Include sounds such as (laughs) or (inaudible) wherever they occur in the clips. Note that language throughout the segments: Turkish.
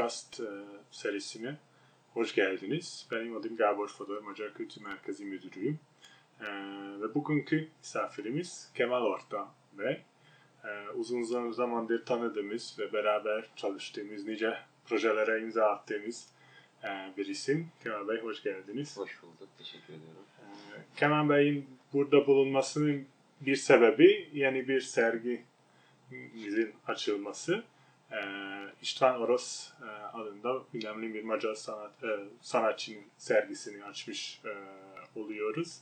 Podcast e, serisine hoş geldiniz. Benim adım Gabor Fodor, Macar Kültür Merkezi Müdürüyüm. E, ve bugünkü misafirimiz Kemal Orta Bey. E, uzun zamandır tanıdığımız ve beraber çalıştığımız nice projelere imza attığımız e, bir isim. Kemal Bey hoş geldiniz. Hoş bulduk, teşekkür ediyorum. E, Kemal Bey'in burada bulunmasının bir sebebi yeni bir sergi sergimizin açılması. E, İştvan Oros e, adında önemli bir Macar sanat, e, sanatçının sergisini açmış e, oluyoruz.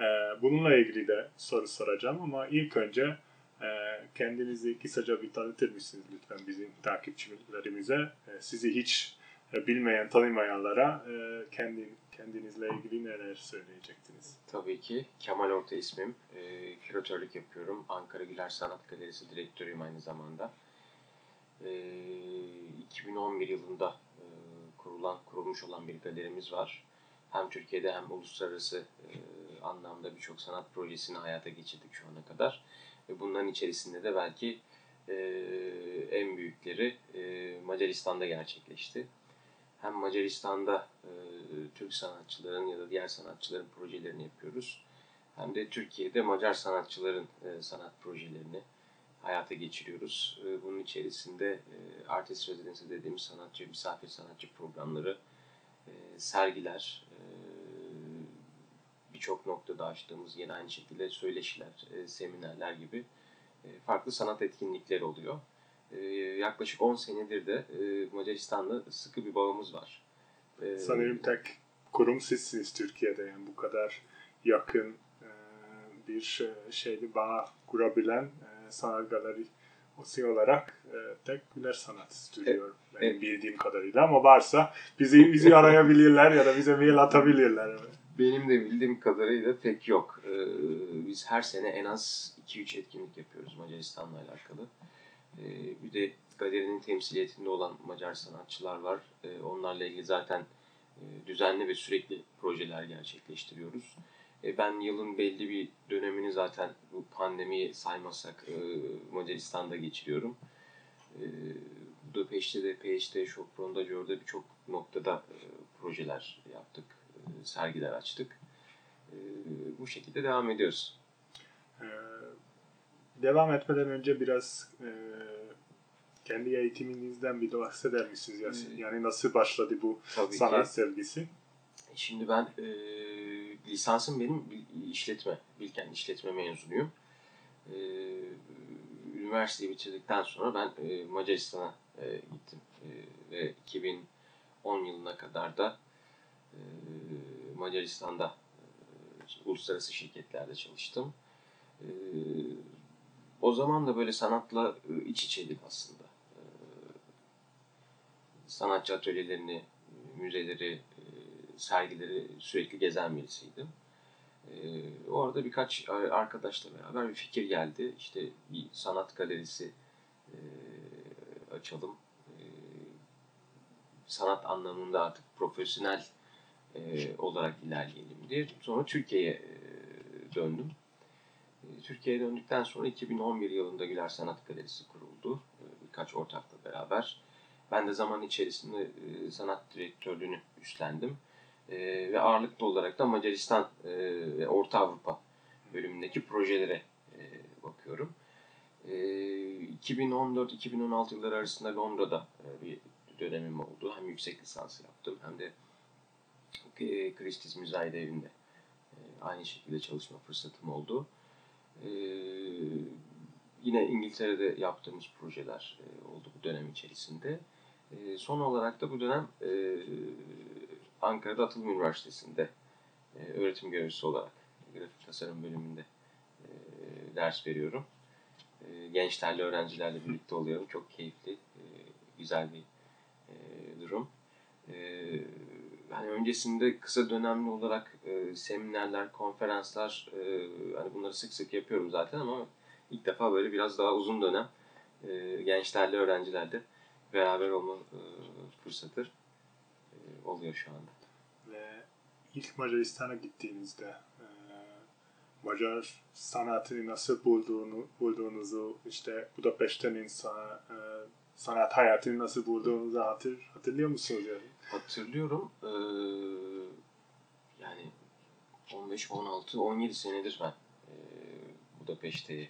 E, bununla ilgili de soru soracağım ama ilk önce e, kendinizi kısaca bir tanıtır mısınız lütfen bizim takipçilerimize? E, sizi hiç e, bilmeyen, tanımayanlara e, kendin, kendinizle ilgili neler söyleyecektiniz? Tabii ki. Kemal Orta ismim. E, küratörlük yapıyorum. Ankara Güler Sanat Galerisi direktörüyüm aynı zamanda. E, 2011 yılında e, kurulan, kurulmuş olan bir galerimiz var. Hem Türkiye'de hem uluslararası e, anlamda birçok sanat projesini hayata geçirdik şu ana kadar. Ve bunların içerisinde de belki e, en büyükleri Macaristan'da gerçekleşti hem Macaristan'da Türk sanatçıların ya da diğer sanatçıların projelerini yapıyoruz. Hem de Türkiye'de Macar sanatçıların sanat projelerini hayata geçiriyoruz. E, bunun içerisinde e, Artist Residency dediğimiz sanatçı, misafir sanatçı programları, e, sergiler, e, birçok noktada açtığımız yine aynı şekilde söyleşiler, seminerler gibi farklı sanat etkinlikleri oluyor. Ee, yaklaşık 10 senedir de e, Macaristan'la sıkı bir bağımız var. Ee, Sanırım tek kurum sizsiniz Türkiye'de yani bu kadar yakın bir şeyli bağ kurabilen sanat galeri olarak tek Güler Sanat Stüdyo benim evet. bildiğim kadarıyla ama varsa bizi bizi arayabilirler ya da bize mail atabilirler. Benim de bildiğim kadarıyla pek yok. Biz her sene en az 2-3 etkinlik yapıyoruz Macaristan'la alakalı. Ee, bir de galerinin temsiliyetinde olan Macar sanatçılar var. Ee, onlarla ilgili zaten e, düzenli ve sürekli projeler gerçekleştiriyoruz. Ee, ben yılın belli bir dönemini zaten bu pandemiyi saymazsak e, Macaristan'da geçiriyorum. Budapeşte de PHD, Şopron'da, Jor'da birçok noktada e, projeler yaptık, sergiler açtık. Bu şekilde devam ediyoruz. Ee, devam etmeden önce biraz e, kendi eğitiminizden bir bahseder misiniz? Yani, yani nasıl başladı bu Tabii sanat ki. sevgisi? Şimdi ben e, lisansım benim işletme, Bilkent işletme mezunuyum. E, üniversiteyi bitirdikten sonra ben e, Macaristan'a e, gittim e, ve 2010 yılına kadar da e, Macaristan'da e, uluslararası şirketlerde çalıştım. E, o zaman da böyle sanatla ıı, iç içeydim aslında. Ee, sanatçı atölyelerini, müzeleri, sergileri sürekli gezen birisiydim. Ee, orada birkaç arkadaşla beraber bir fikir geldi. İşte bir sanat galerisi açalım. Sanat anlamında artık profesyonel olarak ilerleyelim diye. Sonra Türkiye'ye döndüm. Türkiye'ye döndükten sonra 2011 yılında Güler Sanat Galerisi kuruldu. Ee, birkaç ortakla beraber. Ben de zaman içerisinde e, sanat direktörlüğünü üstlendim. Ee, ve ağırlıklı olarak da Macaristan e, ve Orta Avrupa bölümündeki projelere e, bakıyorum. 2014-2016 yılları arasında Londra'da bir dönemim oldu. Hem yüksek lisans yaptım hem de Christie's Müzayede evinde aynı şekilde çalışma fırsatım oldu. Ee, yine İngiltere'de yaptığımız projeler e, oldu bu dönem içerisinde. E, son olarak da bu dönem e, Ankara'da Atılım Üniversitesi'nde e, öğretim görevlisi olarak grafik tasarım bölümünde e, ders veriyorum. E, gençlerle, öğrencilerle birlikte oluyorum. Çok keyifli, e, güzel bir e, durum. E, hani öncesinde kısa dönemli olarak e, seminerler, konferanslar e, hani bunları sık sık yapıyorum zaten ama ilk defa böyle biraz daha uzun dönem e, gençlerle, öğrencilerle beraber olma e, fırsatı e, oluyor şu anda. Ve ilk Macaristan'a gittiğinizde e, Macar sanatını nasıl bulduğunu, bulduğunuzu, işte Budapeşte'nin sa- e, sanat hayatını nasıl bulduğunuzu hatır, hatırlıyor musunuz yani? Hatırlıyorum. Ee, yani 15, 16, 17 senedir ben e, Budapeşte'ye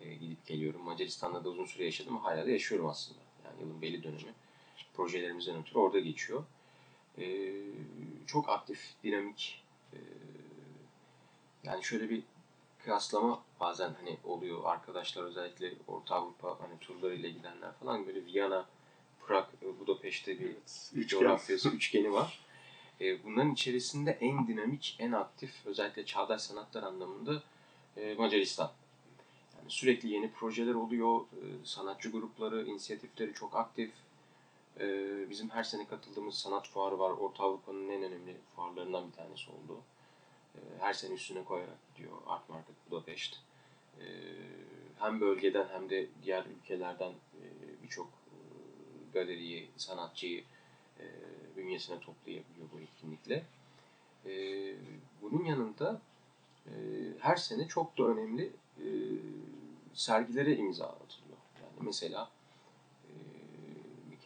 e, gidip geliyorum. Macaristan'da da uzun süre yaşadım. Hala da yaşıyorum aslında. Yani yılın belli dönemi projelerimizden ötürü orada geçiyor. Ee, çok aktif, dinamik. e, yani şöyle bir kıyaslama bazen hani oluyor arkadaşlar özellikle Orta Avrupa hani turlarıyla gidenler falan böyle Viyana, Prag, e, Budapeşte bir Üçgen. coğrafyası, (laughs) üçgeni var. E, bunların içerisinde en dinamik, en aktif, özellikle çağdaş sanatlar anlamında e, Macaristan. Yani sürekli yeni projeler oluyor, e, sanatçı grupları, inisiyatifleri çok aktif. E, bizim her sene katıldığımız sanat fuarı var. Orta Avrupa'nın en önemli fuarlarından bir tanesi oldu. E, her sene üstüne koyarak gidiyor Art Market Budapest. E, hem bölgeden hem de diğer ülkelerden e, birçok e, galeriyi, sanatçıyı e, bünyesine toplayabiliyor bu etkinlikle. E, bunun yanında e, her sene çok da önemli e, sergilere imza atılıyor. Yani mesela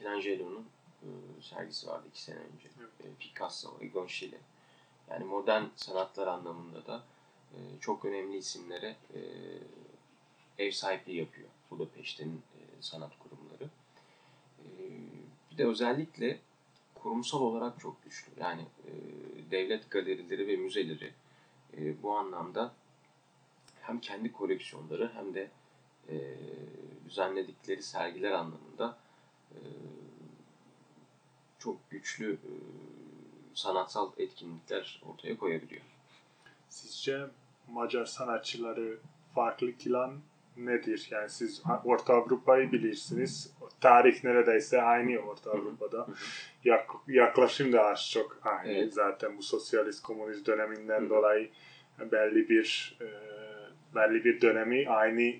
Michelangelo'nun e, sergisi vardı iki sene önce. E, Picasso, Egon Schiele. Yani modern sanatlar anlamında da e, çok önemli isimlere ev sahipliği yapıyor Budapeşte'nin sanat kurumları. Bir de özellikle kurumsal olarak çok güçlü. Yani devlet galerileri ve müzeleri bu anlamda hem kendi koleksiyonları hem de düzenledikleri sergiler anlamında çok güçlü e, sanatsal etkinlikler ortaya koyabiliyor. Sizce Macar sanatçıları farklı kılan nedir? Yani siz Orta Avrupa'yı bilirsiniz. Tarih neredeyse aynı Orta Avrupa'da. Yak, yaklaşım da az çok aynı. Evet. Zaten bu sosyalist komünist döneminden dolayı belli bir e, belli bir dönemi aynı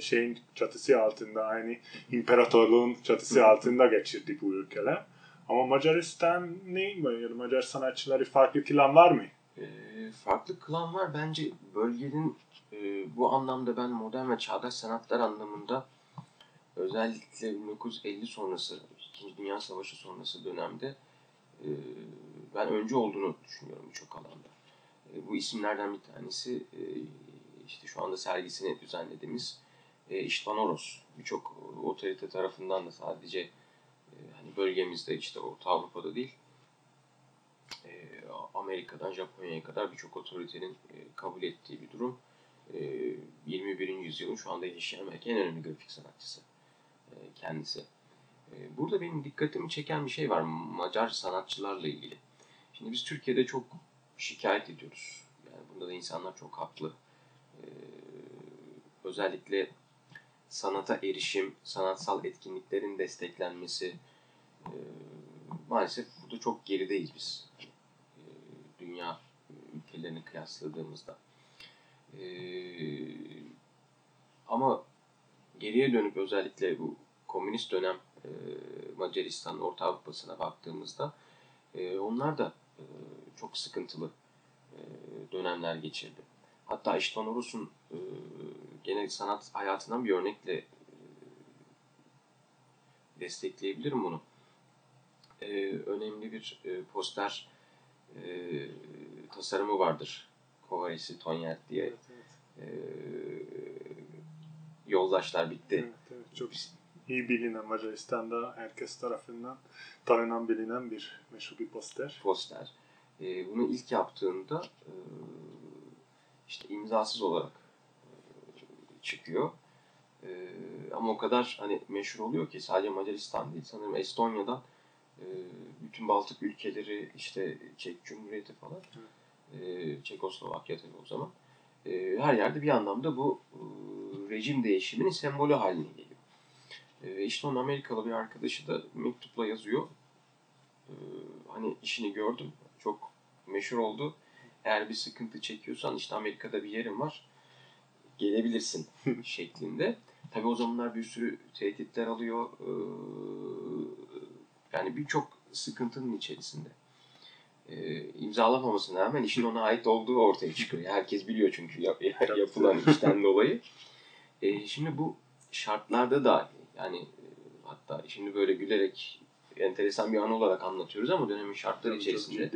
şeyin çatısı altında, aynı imparatorluğun çatısı altında geçirdi bu ülkeler. Ama Macaristan ne? Macar sanatçıları farklı kılan var mı? E, farklı kılan var. Bence bölgenin e, bu anlamda ben modern ve çağdaş sanatlar anlamında özellikle 1950 sonrası, İkinci Dünya Savaşı sonrası dönemde e, ben önce olduğunu düşünüyorum birçok alanda. E, bu isimlerden bir tanesi e, işte şu anda sergisini düzenlediğimiz e, İşvan Oros. Birçok otorite tarafından da sadece e, hani bölgemizde işte Orta Avrupa'da değil e, Amerika'dan Japonya'ya kadar birçok otoritenin e, kabul ettiği bir durum. E, 21. yüzyılın şu anda yaşayan belki en önemli grafik sanatçısı e, kendisi. E, burada benim dikkatimi çeken bir şey var Macar sanatçılarla ilgili. Şimdi biz Türkiye'de çok şikayet ediyoruz. Yani bunda da insanlar çok haklı. E, özellikle sanata erişim, sanatsal etkinliklerin desteklenmesi e, maalesef burada çok gerideyiz biz. E, dünya ülkelerini kıyasladığımızda. E, ama geriye dönüp özellikle bu komünist dönem e, Macaristan, Orta Avrupa'sına baktığımızda e, onlar da e, çok sıkıntılı e, dönemler geçirdi. Hatta İşvan Oros'un e, genel sanat hayatından bir örnekle e, destekleyebilirim bunu. E, önemli bir e, poster e, tasarımı vardır. Kovaresi Tonyert diye. Evet, evet. E, yoldaşlar bitti. Evet, evet. Çok iyi bilinen Macaristan'da herkes tarafından tanınan bilinen bir meşhur bir poster. poster. E, bunu ilk yaptığında e, işte imzasız olarak e, çıkıyor. E, ama o kadar hani meşhur oluyor ki sadece Macaristan değil sanırım Estonya'dan e, bütün Baltık ülkeleri işte Çek Cumhuriyeti falan e, Çekoslovakya tabii o zaman e, her yerde bir anlamda bu e, rejim değişiminin sembolü haline geliyor. E, işte onun Amerikalı bir arkadaşı da mektupla yazıyor. E, hani işini gördüm. Çok meşhur oldu. Eğer bir sıkıntı çekiyorsan işte Amerika'da bir yerim var. Gelebilirsin (laughs) şeklinde. Tabii o zamanlar bir sürü tehditler alıyor. Ee, yani birçok sıkıntının içerisinde. e, imzalamamasına rağmen işin ona ait olduğu ortaya çıkıyor. Herkes biliyor çünkü yap, (laughs) yapılan işten dolayı. E, şimdi bu şartlarda da yani hatta şimdi böyle gülerek enteresan bir an olarak anlatıyoruz ama dönemin şartları içerisinde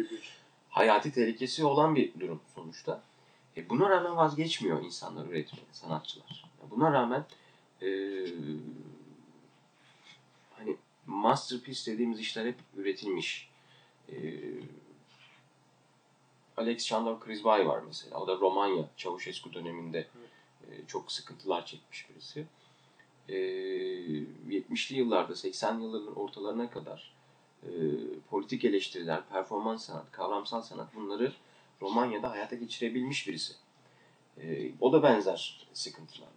hayati tehlikesi olan bir durum sonuçta. E buna rağmen vazgeçmiyor insanlar üretmeye, sanatçılar. Buna rağmen e, hani masterpiece dediğimiz işler hep üretilmiş. E, Alexander Krizbay var mesela. O da Romanya, Çavuşescu döneminde e, çok sıkıntılar çekmiş birisi. E, 70'li yıllarda, 80'li yılların ortalarına kadar e, politik eleştiriler, performans sanat, kavramsal sanat bunları Romanya'da hayata geçirebilmiş birisi. E, o da benzer sıkıntılar.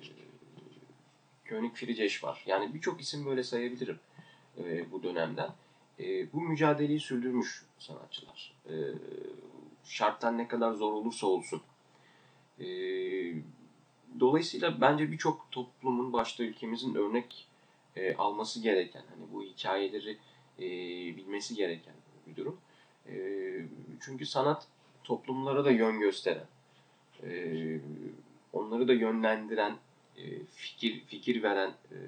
E, König Friceş var. Yani birçok isim böyle sayabilirim e, bu dönemden. E, bu mücadeleyi sürdürmüş sanatçılar. E, şarttan ne kadar zor olursa olsun. E, dolayısıyla bence birçok toplumun başta ülkemizin örnek e, alması gereken, hani bu hikayeleri e, bilmesi gereken bir durum. E, çünkü sanat toplumlara da yön gösteren, e, onları da yönlendiren, e, fikir fikir veren, e,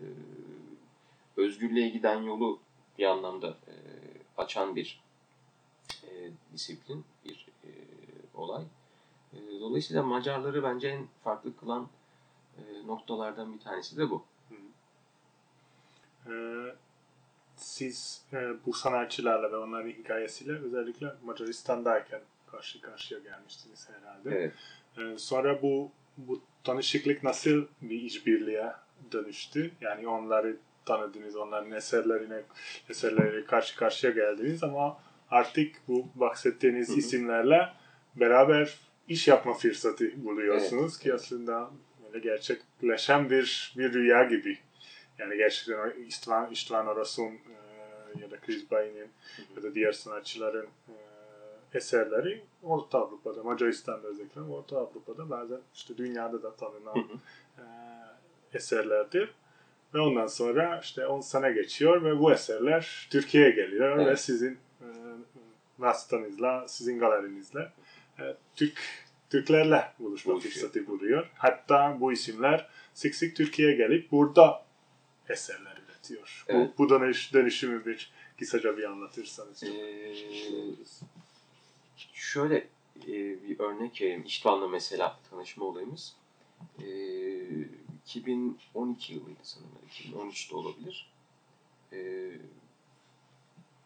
özgürlüğe giden yolu bir anlamda e, açan bir e, disiplin, bir e, olay. E, dolayısıyla Macarları bence en farklı kılan e, noktalardan bir tanesi de bu. Ee, siz e, bu sanatçılarla ve onların hikayesiyle özellikle Macaristan'dayken karşı karşıya gelmiştiniz herhalde. Evet. Ee, sonra bu bu tanışıklık nasıl bir işbirliğe dönüştü? Yani onları tanıdınız, onların eserlerine eserleriyle karşı karşıya geldiniz ama artık bu bahsettiğiniz Hı hı. isimlerle beraber iş yapma fırsatı buluyorsunuz Evet, ki aslında böyle gerçekleşen bir bir rüya gibi. Yani gerçekten o İstvan, İstvan Oros'un e, ya da Chris Bay'nin ya da diğer sanatçıların e, eserleri Orta Avrupa'da, Macaristan'da özellikle Orta Avrupa'da bazen işte dünyada da tanınan e, eserlerdir. Ve ondan sonra işte 10 sene geçiyor ve bu eserler Türkiye'ye geliyor Evet. ve sizin e, vasıtanızla, sizin galerinizle e, Türk Türklerle buluşma Buluşuyor. fırsatı buluyor. Hatta bu isimler sık sık Türkiye'ye gelip burada eserler üretiyor. Evet. Bu, bu dönüş, dönüşümü bir kısaca bir anlatırsanız. Ee. Şöyle e, bir örnek vereyim. İştvan'la mesela tanışma olayımız. E, 2012 yılıydı sanırım. 2013'te olabilir. E,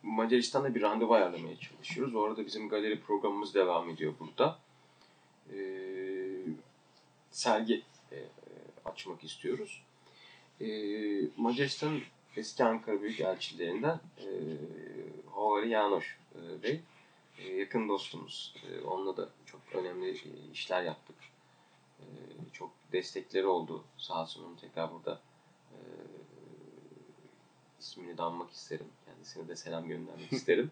Macaristan'da bir randevu ayarlamaya çalışıyoruz. Orada bizim galeri programımız devam ediyor burada. E, sergi e, açmak istiyoruz. E, Macaristan eski Ankara Büyükelçilerinden e, Hovari Janosch e, Bey e, yakın dostumuz. E, Onunla da çok önemli e, işler yaptık. E, Çok destekleri oldu. Sağ olsun onu tekrar burada e, ismini de anmak isterim. Kendisine de selam göndermek (laughs) isterim.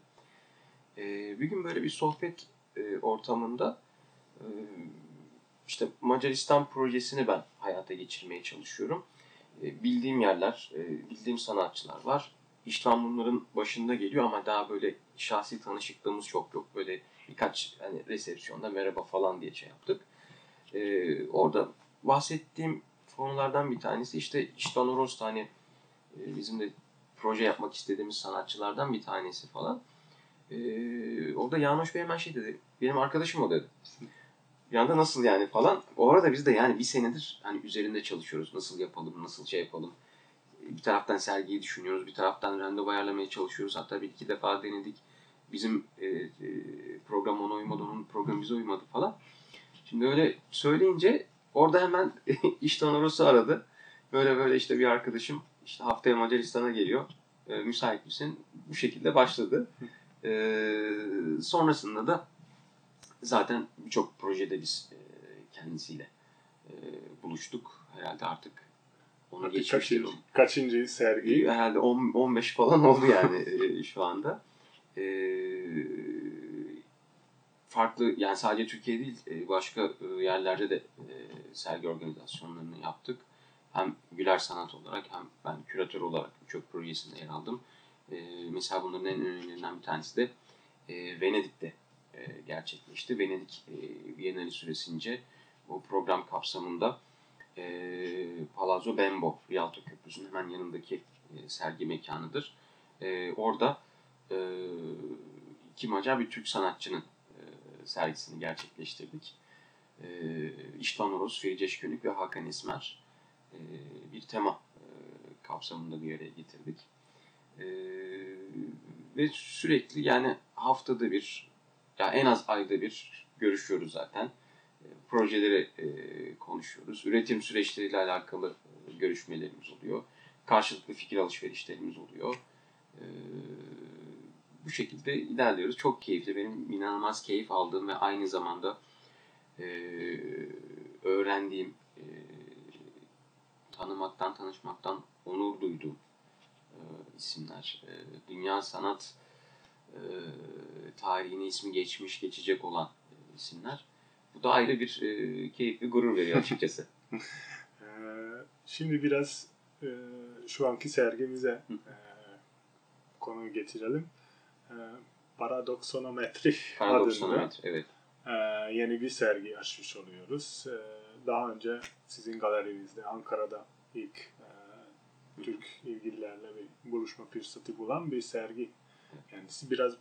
E, Bir gün böyle bir sohbet e, ortamında e, işte Macaristan projesini ben hayata geçirmeye çalışıyorum. E, Bildiğim yerler, e, bildiğim sanatçılar var. İşte bunların başında geliyor ama daha böyle şahsi tanışıklığımız çok yok. Böyle birkaç hani resepsiyonda merhaba falan diye şey yaptık. Ee, orada bahsettiğim konulardan bir tanesi işte İştan Oros hani e, bizim de proje yapmak istediğimiz sanatçılardan bir tanesi falan. Ee, orada Yanoş Bey hemen şey dedi. Benim arkadaşım o dedi. Bir anda nasıl yani falan. O arada biz de yani bir senedir hani üzerinde çalışıyoruz. Nasıl yapalım, nasıl şey yapalım bir taraftan sergiyi düşünüyoruz, bir taraftan randevu ayarlamaya çalışıyoruz. Hatta bir iki defa denedik. Bizim e, e, program ona uymadı, onun programı bize uymadı falan. Şimdi öyle söyleyince orada hemen (laughs) işten orası aradı. Böyle böyle işte bir arkadaşım işte haftaya Macaristan'a geliyor. E, müsait misin? Bu şekilde başladı. E, sonrasında da zaten birçok projede biz e, kendisiyle e, buluştuk. Herhalde artık onu Artık geçmiştir. kaçıncı, kaçıncı sergi? Herhalde 10, 15 falan oldu yani (laughs) e, şu anda. Farklı yani sadece Türkiye değil başka yerlerde de sergi organizasyonlarını yaptık. Hem Güler Sanat olarak hem ben küratör olarak birçok projesinde yer aldım. Mesela bunların en önemlilerinden bir tanesi de Venedik'te e, gerçekleşti. Venedik e, süresince bu program kapsamında e, Palazzo Bembo, Rialto Köprüsü'nün hemen yanındaki e, sergi mekanıdır. E, orada iki Macar bir Türk sanatçının sergisini gerçekleştirdik. E, İşvan Oros, Fericeş Könük ve Hakan Esmer bir tema kapsamında bir araya getirdik. E, ve sürekli yani haftada bir, ya en az ayda bir görüşüyoruz zaten. E, projeleri e, konuşuyoruz. Üretim süreçleriyle alakalı e, görüşmelerimiz oluyor. Karşılıklı fikir alışverişlerimiz oluyor. Bu şekilde ilerliyoruz. Çok keyifli. Benim inanılmaz keyif aldığım ve aynı zamanda öğrendiğim, tanımaktan, tanışmaktan onur duyduğum isimler. Dünya sanat e, tarihine ismi geçmiş, geçecek olan e, isimler. Bu da ayrı bir e, keyif ve gurur veriyor (laughs) açıkçası. Ee, Şimdi biraz e, şu anki sergimize e, konuyu getirelim. E, Paradoksonometri adında evet. e, yeni bir sergi açmış oluyoruz. E, Daha önce sizin galerinizde Ankara'da ilk e, Türk ilgililerle bir buluşma fırsatı bulan bir sergi. Yani siz biraz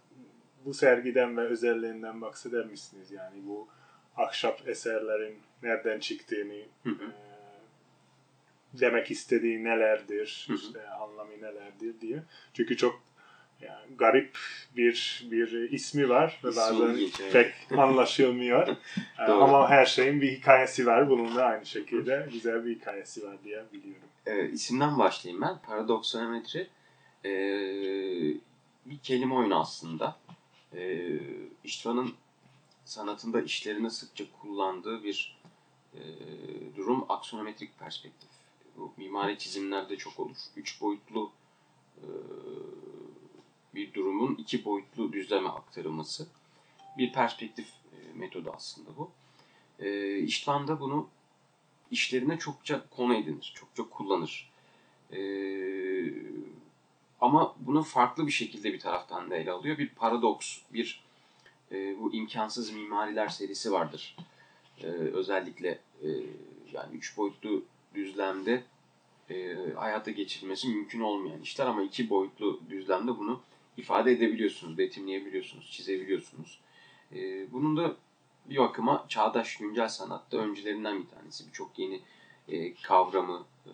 bu sergiden ve özelliğinden bahseder misiniz? Yani bu ahşap eserlerin nereden çıktığını, Hı hı. e, demek istediği nelerdir, Hı hı. işte anlamı nelerdir diye. Çünkü çok yani garip bir bir ismi var ve İsmi bazen evet. pek anlaşılmıyor. (laughs) E. Ama her şeyin bir hikayesi var. Bunun da aynı şekilde güzel bir hikayesi var diye biliyorum. Evet, isimden başlayayım ben. Paradoksonometri e, bir kelime oyunu aslında. E, İştvan'ın sanatında işlerinde sıkça kullandığı bir e, durum aksonometrik perspektif. Bu mimari çizimlerde çok olur. Üç boyutlu e, bir durumun iki boyutlu düzleme aktarılması. Bir perspektif e, metodu aslında bu. E, İştvan da bunu işlerine çokça konu edinir, çokça kullanır. Ee, ama bunu farklı bir şekilde bir taraftan da ele alıyor. Bir paradoks, bir e, bu imkansız mimariler serisi vardır. Ee, özellikle e, yani üç boyutlu düzlemde e, hayata geçirilmesi mümkün olmayan işler ama iki boyutlu düzlemde bunu ifade edebiliyorsunuz, betimleyebiliyorsunuz, çizebiliyorsunuz. Ee, bunun da bir bakıma çağdaş güncel sanatta öncülerinden bir tanesi. Birçok yeni e, kavramı, e,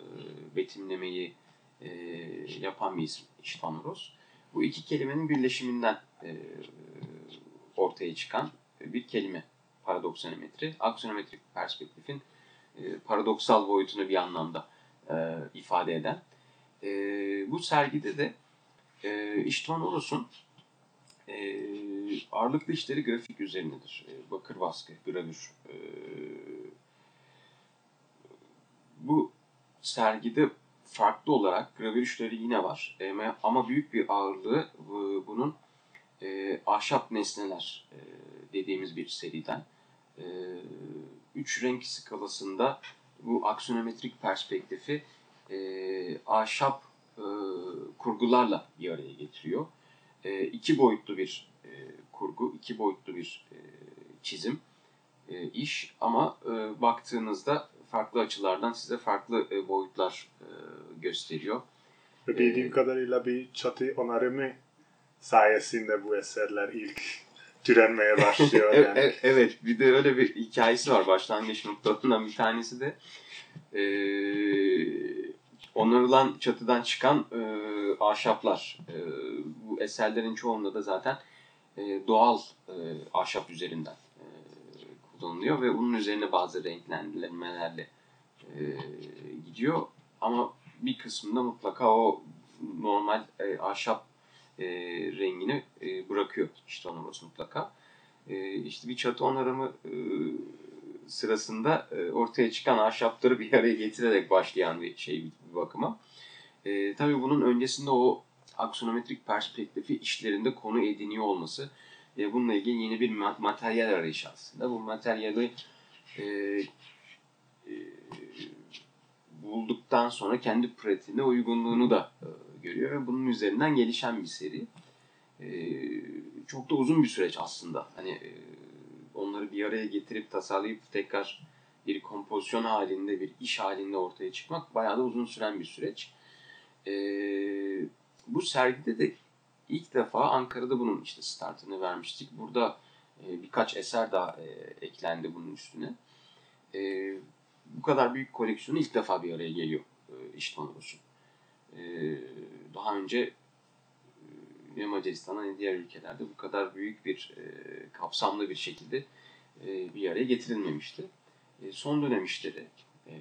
betimlemeyi e, yapan bir isim İşvan Oros. Bu iki kelimenin birleşiminden e, ortaya çıkan bir kelime paradoksonometri. Aksonometrik perspektifin e, paradoksal boyutunu bir anlamda e, ifade eden. E, bu sergide de e, İşvan Oros'un e, ağırlıklı işleri grafik üzerinedir. E, bakır baskı, gravür. E, bu sergide farklı olarak gravür işleri yine var. E, ama büyük bir ağırlığı bu- bunun e, ahşap nesneler e, dediğimiz bir seriden. E, üç renk skalasında bu aksonometrik perspektifi e, ahşap e, kurgularla bir araya getiriyor. E, iki boyutlu bir e, kurgu, iki boyutlu bir e, çizim, e, iş ama e, baktığınızda farklı açılardan size farklı e, boyutlar e, gösteriyor. Ve bildiğim Ee, kadarıyla bir çatı onarımı sayesinde bu eserler ilk türenmeye başlıyor. (laughs) Evet, yani. evet, evet, bir de öyle bir hikayesi var başlangıç noktalarından bir tanesi de e, onarılan çatıdan çıkan e, ahşaplar. E, bu eserlerin çoğunda da zaten e, doğal e, ahşap üzerinden e, kullanılıyor ve bunun üzerine bazı renklendirmelerle e, gidiyor. Ama bir kısmında mutlaka o normal e, ahşap e, rengini e, bırakıyor işte orası mutlaka. E, işte bir çatı onarımı e, sırasında e, ortaya çıkan ahşapları bir araya getirerek başlayan bir şey bir bakıma. E, tabii bunun öncesinde o aksonometrik perspektifi işlerinde konu ediniyor olması ve bununla ilgili yeni bir ma- materyal arayışı aslında. Bu materyali e, e, bulduktan sonra kendi pratiğine uygunluğunu da e, görüyor ve bunun üzerinden gelişen bir seri. E, çok da uzun bir süreç aslında. Hani e, onları bir araya getirip tasarlayıp tekrar bir kompozisyon halinde, bir iş halinde ortaya çıkmak bayağı da uzun süren bir süreç. Bu sergide de ilk defa Ankara'da bunun işte startını vermiştik. Burada birkaç eser daha eklendi bunun üstüne. Bu kadar büyük koleksiyonu ilk defa bir araya geliyor e, İştvan Oros'un. E, daha önce ne Macaristan'da ne diğer ülkelerde bu kadar büyük bir e, kapsamlı bir şekilde e, bir araya getirilmemişti. E, son dönem işleri e,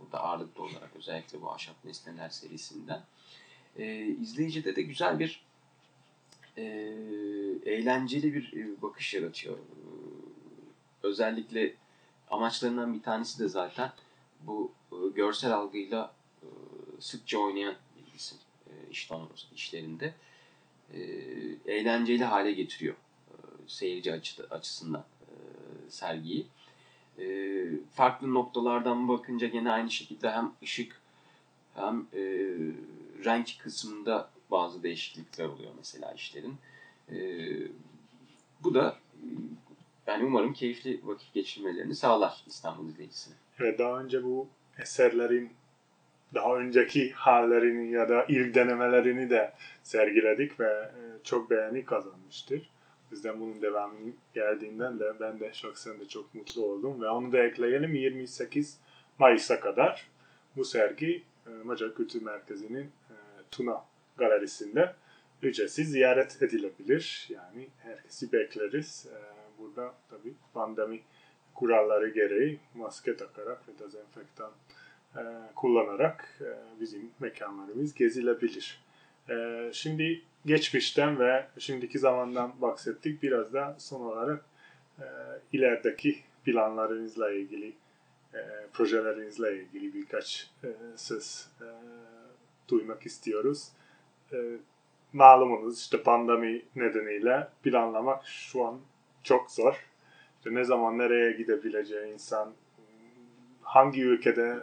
burada ağırlıklı olarak özellikle bu ahşap nesneler serisinden e, izleyicide de güzel bir e, eğlenceli bir e, bakış yaratıyor. E, özellikle amaçlarından bir tanesi de zaten bu e, görsel algıyla e, sıkça oynayan bir isim e, Orası işlerinde eğlenceli hale getiriyor seyirci açı, açısından sergiyi. Farklı noktalardan bakınca gene aynı şekilde hem ışık hem renk kısmında bazı değişiklikler oluyor mesela işlerin. Bu da yani umarım keyifli vakit geçirmelerini sağlar İstanbul izleyicisine. Evet daha önce bu eserlerin daha önceki hallerini ya da ilk denemelerini de sergiledik ve e, çok beğeni kazanmıştır. Bizden bunun devamı geldiğinden de ben de şahsen de çok mutlu oldum ve onu da ekleyelim 28 Mayıs'a kadar bu sergi e, Macar Kültür Merkezi'nin e, Tuna Galerisi'nde ücretsiz ziyaret edilebilir. Yani herkesi bekleriz. Burada tabii pandemi kuralları gereği maske takarak ve dezenfektan kullanarak bizim mekanlarımız gezilebilir. Şimdi geçmişten ve şimdiki zamandan bahsettik. Biraz da son olarak ilerideki planlarınızla ilgili, projelerinizle ilgili birkaç söz duymak istiyoruz. Malumunuz işte pandemi nedeniyle planlamak şu an çok zor. İşte ne zaman nereye gidebileceği insan, hangi ülkede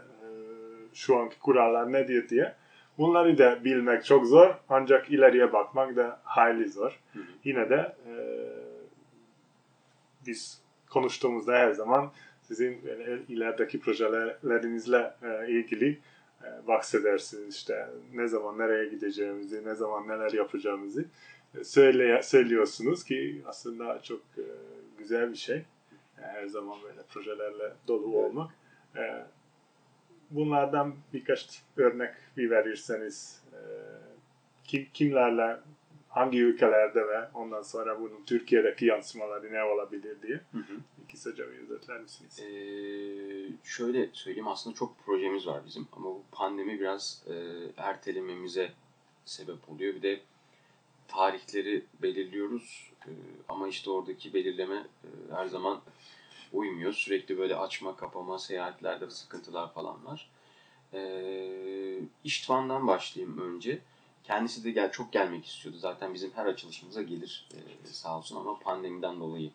şu anki kurallar nedir diye. Bunları da bilmek çok zor ancak ileriye bakmak da hayli zor. Hı hı. Yine de e, biz konuştuğumuzda her zaman sizin e, ilerideki projelerinizle e, ilgili e, bahsedersiniz. İşte ne zaman nereye gideceğimizi, ne zaman neler yapacağımızı e, söyle, söylüyorsunuz ki aslında çok e, güzel bir şey. Her zaman böyle projelerle dolu olmak. E, bunlardan birkaç örnek bir verirseniz e, kim, kimlerle hangi ülkelerde ve ondan sonra bunun Türkiye'deki yansımaları ne olabilir diye Hı hı. kısaca bir özetler misiniz? Ee, şöyle söyleyeyim aslında çok projemiz var bizim ama bu pandemi biraz e, ertelememize sebep oluyor. Bir de tarihleri belirliyoruz e, ama işte oradaki belirleme e, her zaman uymuyor. Sürekli böyle açma kapama seyahatlerde sıkıntılar falan var. E, İştvan'dan başlayayım önce. Kendisi de gel çok gelmek istiyordu. Zaten bizim her açılışımıza gelir e, sağ olsun ama pandemiden dolayı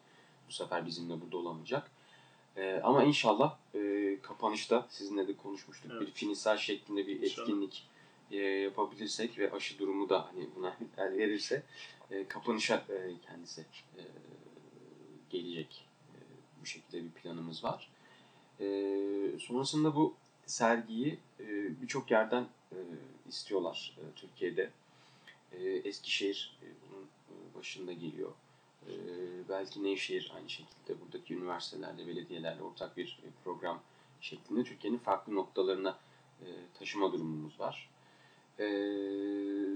bu sefer bizimle burada olamayacak. E, ama inşallah e, kapanışta sizinle de konuşmuştuk. Evet. Bir finisaj şeklinde bir etkinlik e, yapabilirsek ve aşı durumu da hani buna (laughs) el verirse e, kapanışa e, kendisi e, gelecek. Bu şekilde bir planımız var. Sonrasında bu sergiyi birçok yerden istiyorlar Türkiye'de. Eskişehir bunun başında geliyor. Belki Nevşehir aynı şekilde buradaki üniversitelerle, belediyelerle ortak bir program şeklinde Türkiye'nin farklı noktalarına taşıma durumumuz var. E,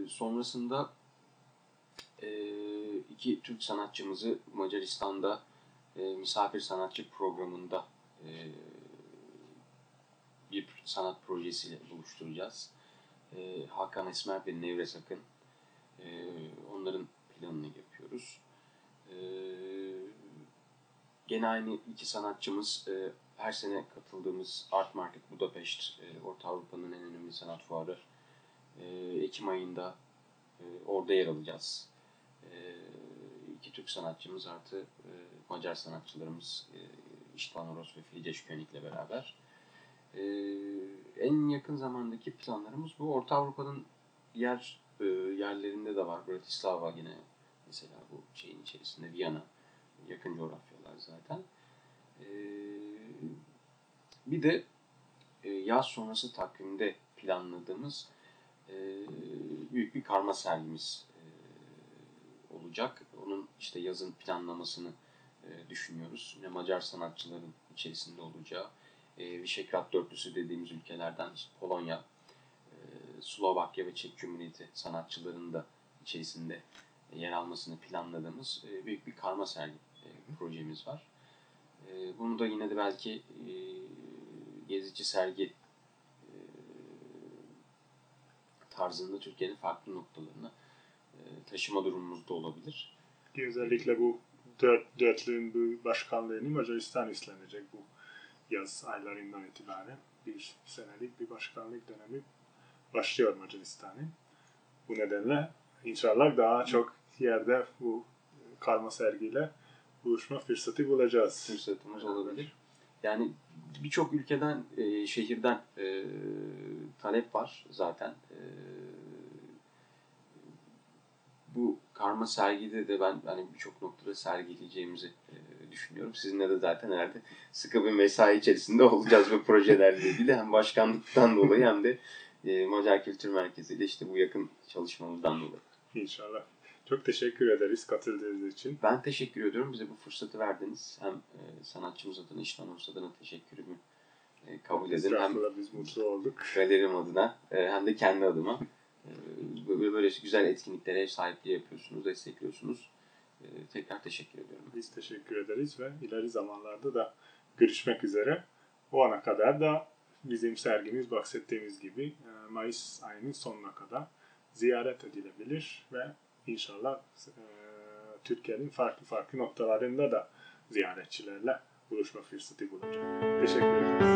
sonrasında e, iki Türk sanatçımızı Macaristan'da e, misafir sanatçı programında e, bir sanat projesiyle buluşturacağız. E, Hakan Esmer ve Nevre Sakın. E, onların planını yapıyoruz. E, gene aynı iki sanatçımız e, her sene katıldığımız Art Market Budapest, e, Orta Avrupa'nın en önemli sanat fuarı. E, Ekim ayında e, orada yer alacağız. E, iki Türk sanatçımız artı e, Macar sanatçılarımız e, İştvan Oros ve Frideş König'le beraber. E, en yakın zamandaki planlarımız bu. Orta Avrupa'nın diğer yerlerinde de var. Bratislava yine Mesela bu şeyin içerisinde Viyana, yakın coğrafyalar zaten. Ee, bir de yaz sonrası takvimde planladığımız büyük bir karma sergimiz e, olacak. Onun işte yazın planlamasını e, düşünüyoruz. Yine Macar sanatçıların içerisinde olacağı, e, Visegrad Dörtlüsü dediğimiz ülkelerden işte Polonya, e, Slovakya ve Çek Cumhuriyeti sanatçılarının da içerisinde yer almasını planladığımız e, büyük bir karma sergi e, projemiz var. E, bunu da yine de belki e, gezici sergi e, tarzında Türkiye'nin farklı noktalarına e, taşıma durumumuz da olabilir. Ki özellikle bu dört, dörtlüğün bu başkanlığını Macaristan üstlenecek bu yaz aylarından itibaren. Bir senelik bir başkanlık dönemi başlıyor Macaristan'ın. Bu nedenle inşallah daha çok yerde bu karma sergiyle buluşma fırsatı bulacağız. Fırsatımız olabilir. Yani birçok ülkeden, e, şehirden e, talep var zaten. E, bu karma sergide de ben hani birçok noktada sergileyeceğimizi e, düşünüyorum. Sizinle de zaten herhalde sıkı bir mesai içerisinde olacağız bu projelerle ilgili. Hem başkanlıktan dolayı hem de e, Macar Kültür Merkezi ile işte bu yakın çalışmamızdan dolayı. İnşallah. Çok teşekkür ederiz katıldığınız için. Ben teşekkür ediyorum. Bize bu fırsatı verdiniz. Hem e, sanatçımız adına, İşman Oğuz adına teşekkürümü e, kabul edin. Hem biz mutlu olduk. galerim adına e, hem de kendi adıma. E, böyle, güzel etkinliklere sahipliği yapıyorsunuz, destekliyorsunuz. E, tekrar teşekkür ediyorum. Biz teşekkür ederiz ve ileri zamanlarda da görüşmek üzere. O ana kadar da bizim sergimiz bahsettiğimiz gibi e, Mayıs ayının sonuna kadar ziyaret edilebilir ve inşallah e, Türkiye'nin farklı farklı noktalarında da ziyaretçilerle buluşma fırsatı bulacak. Teşekkür ederiz.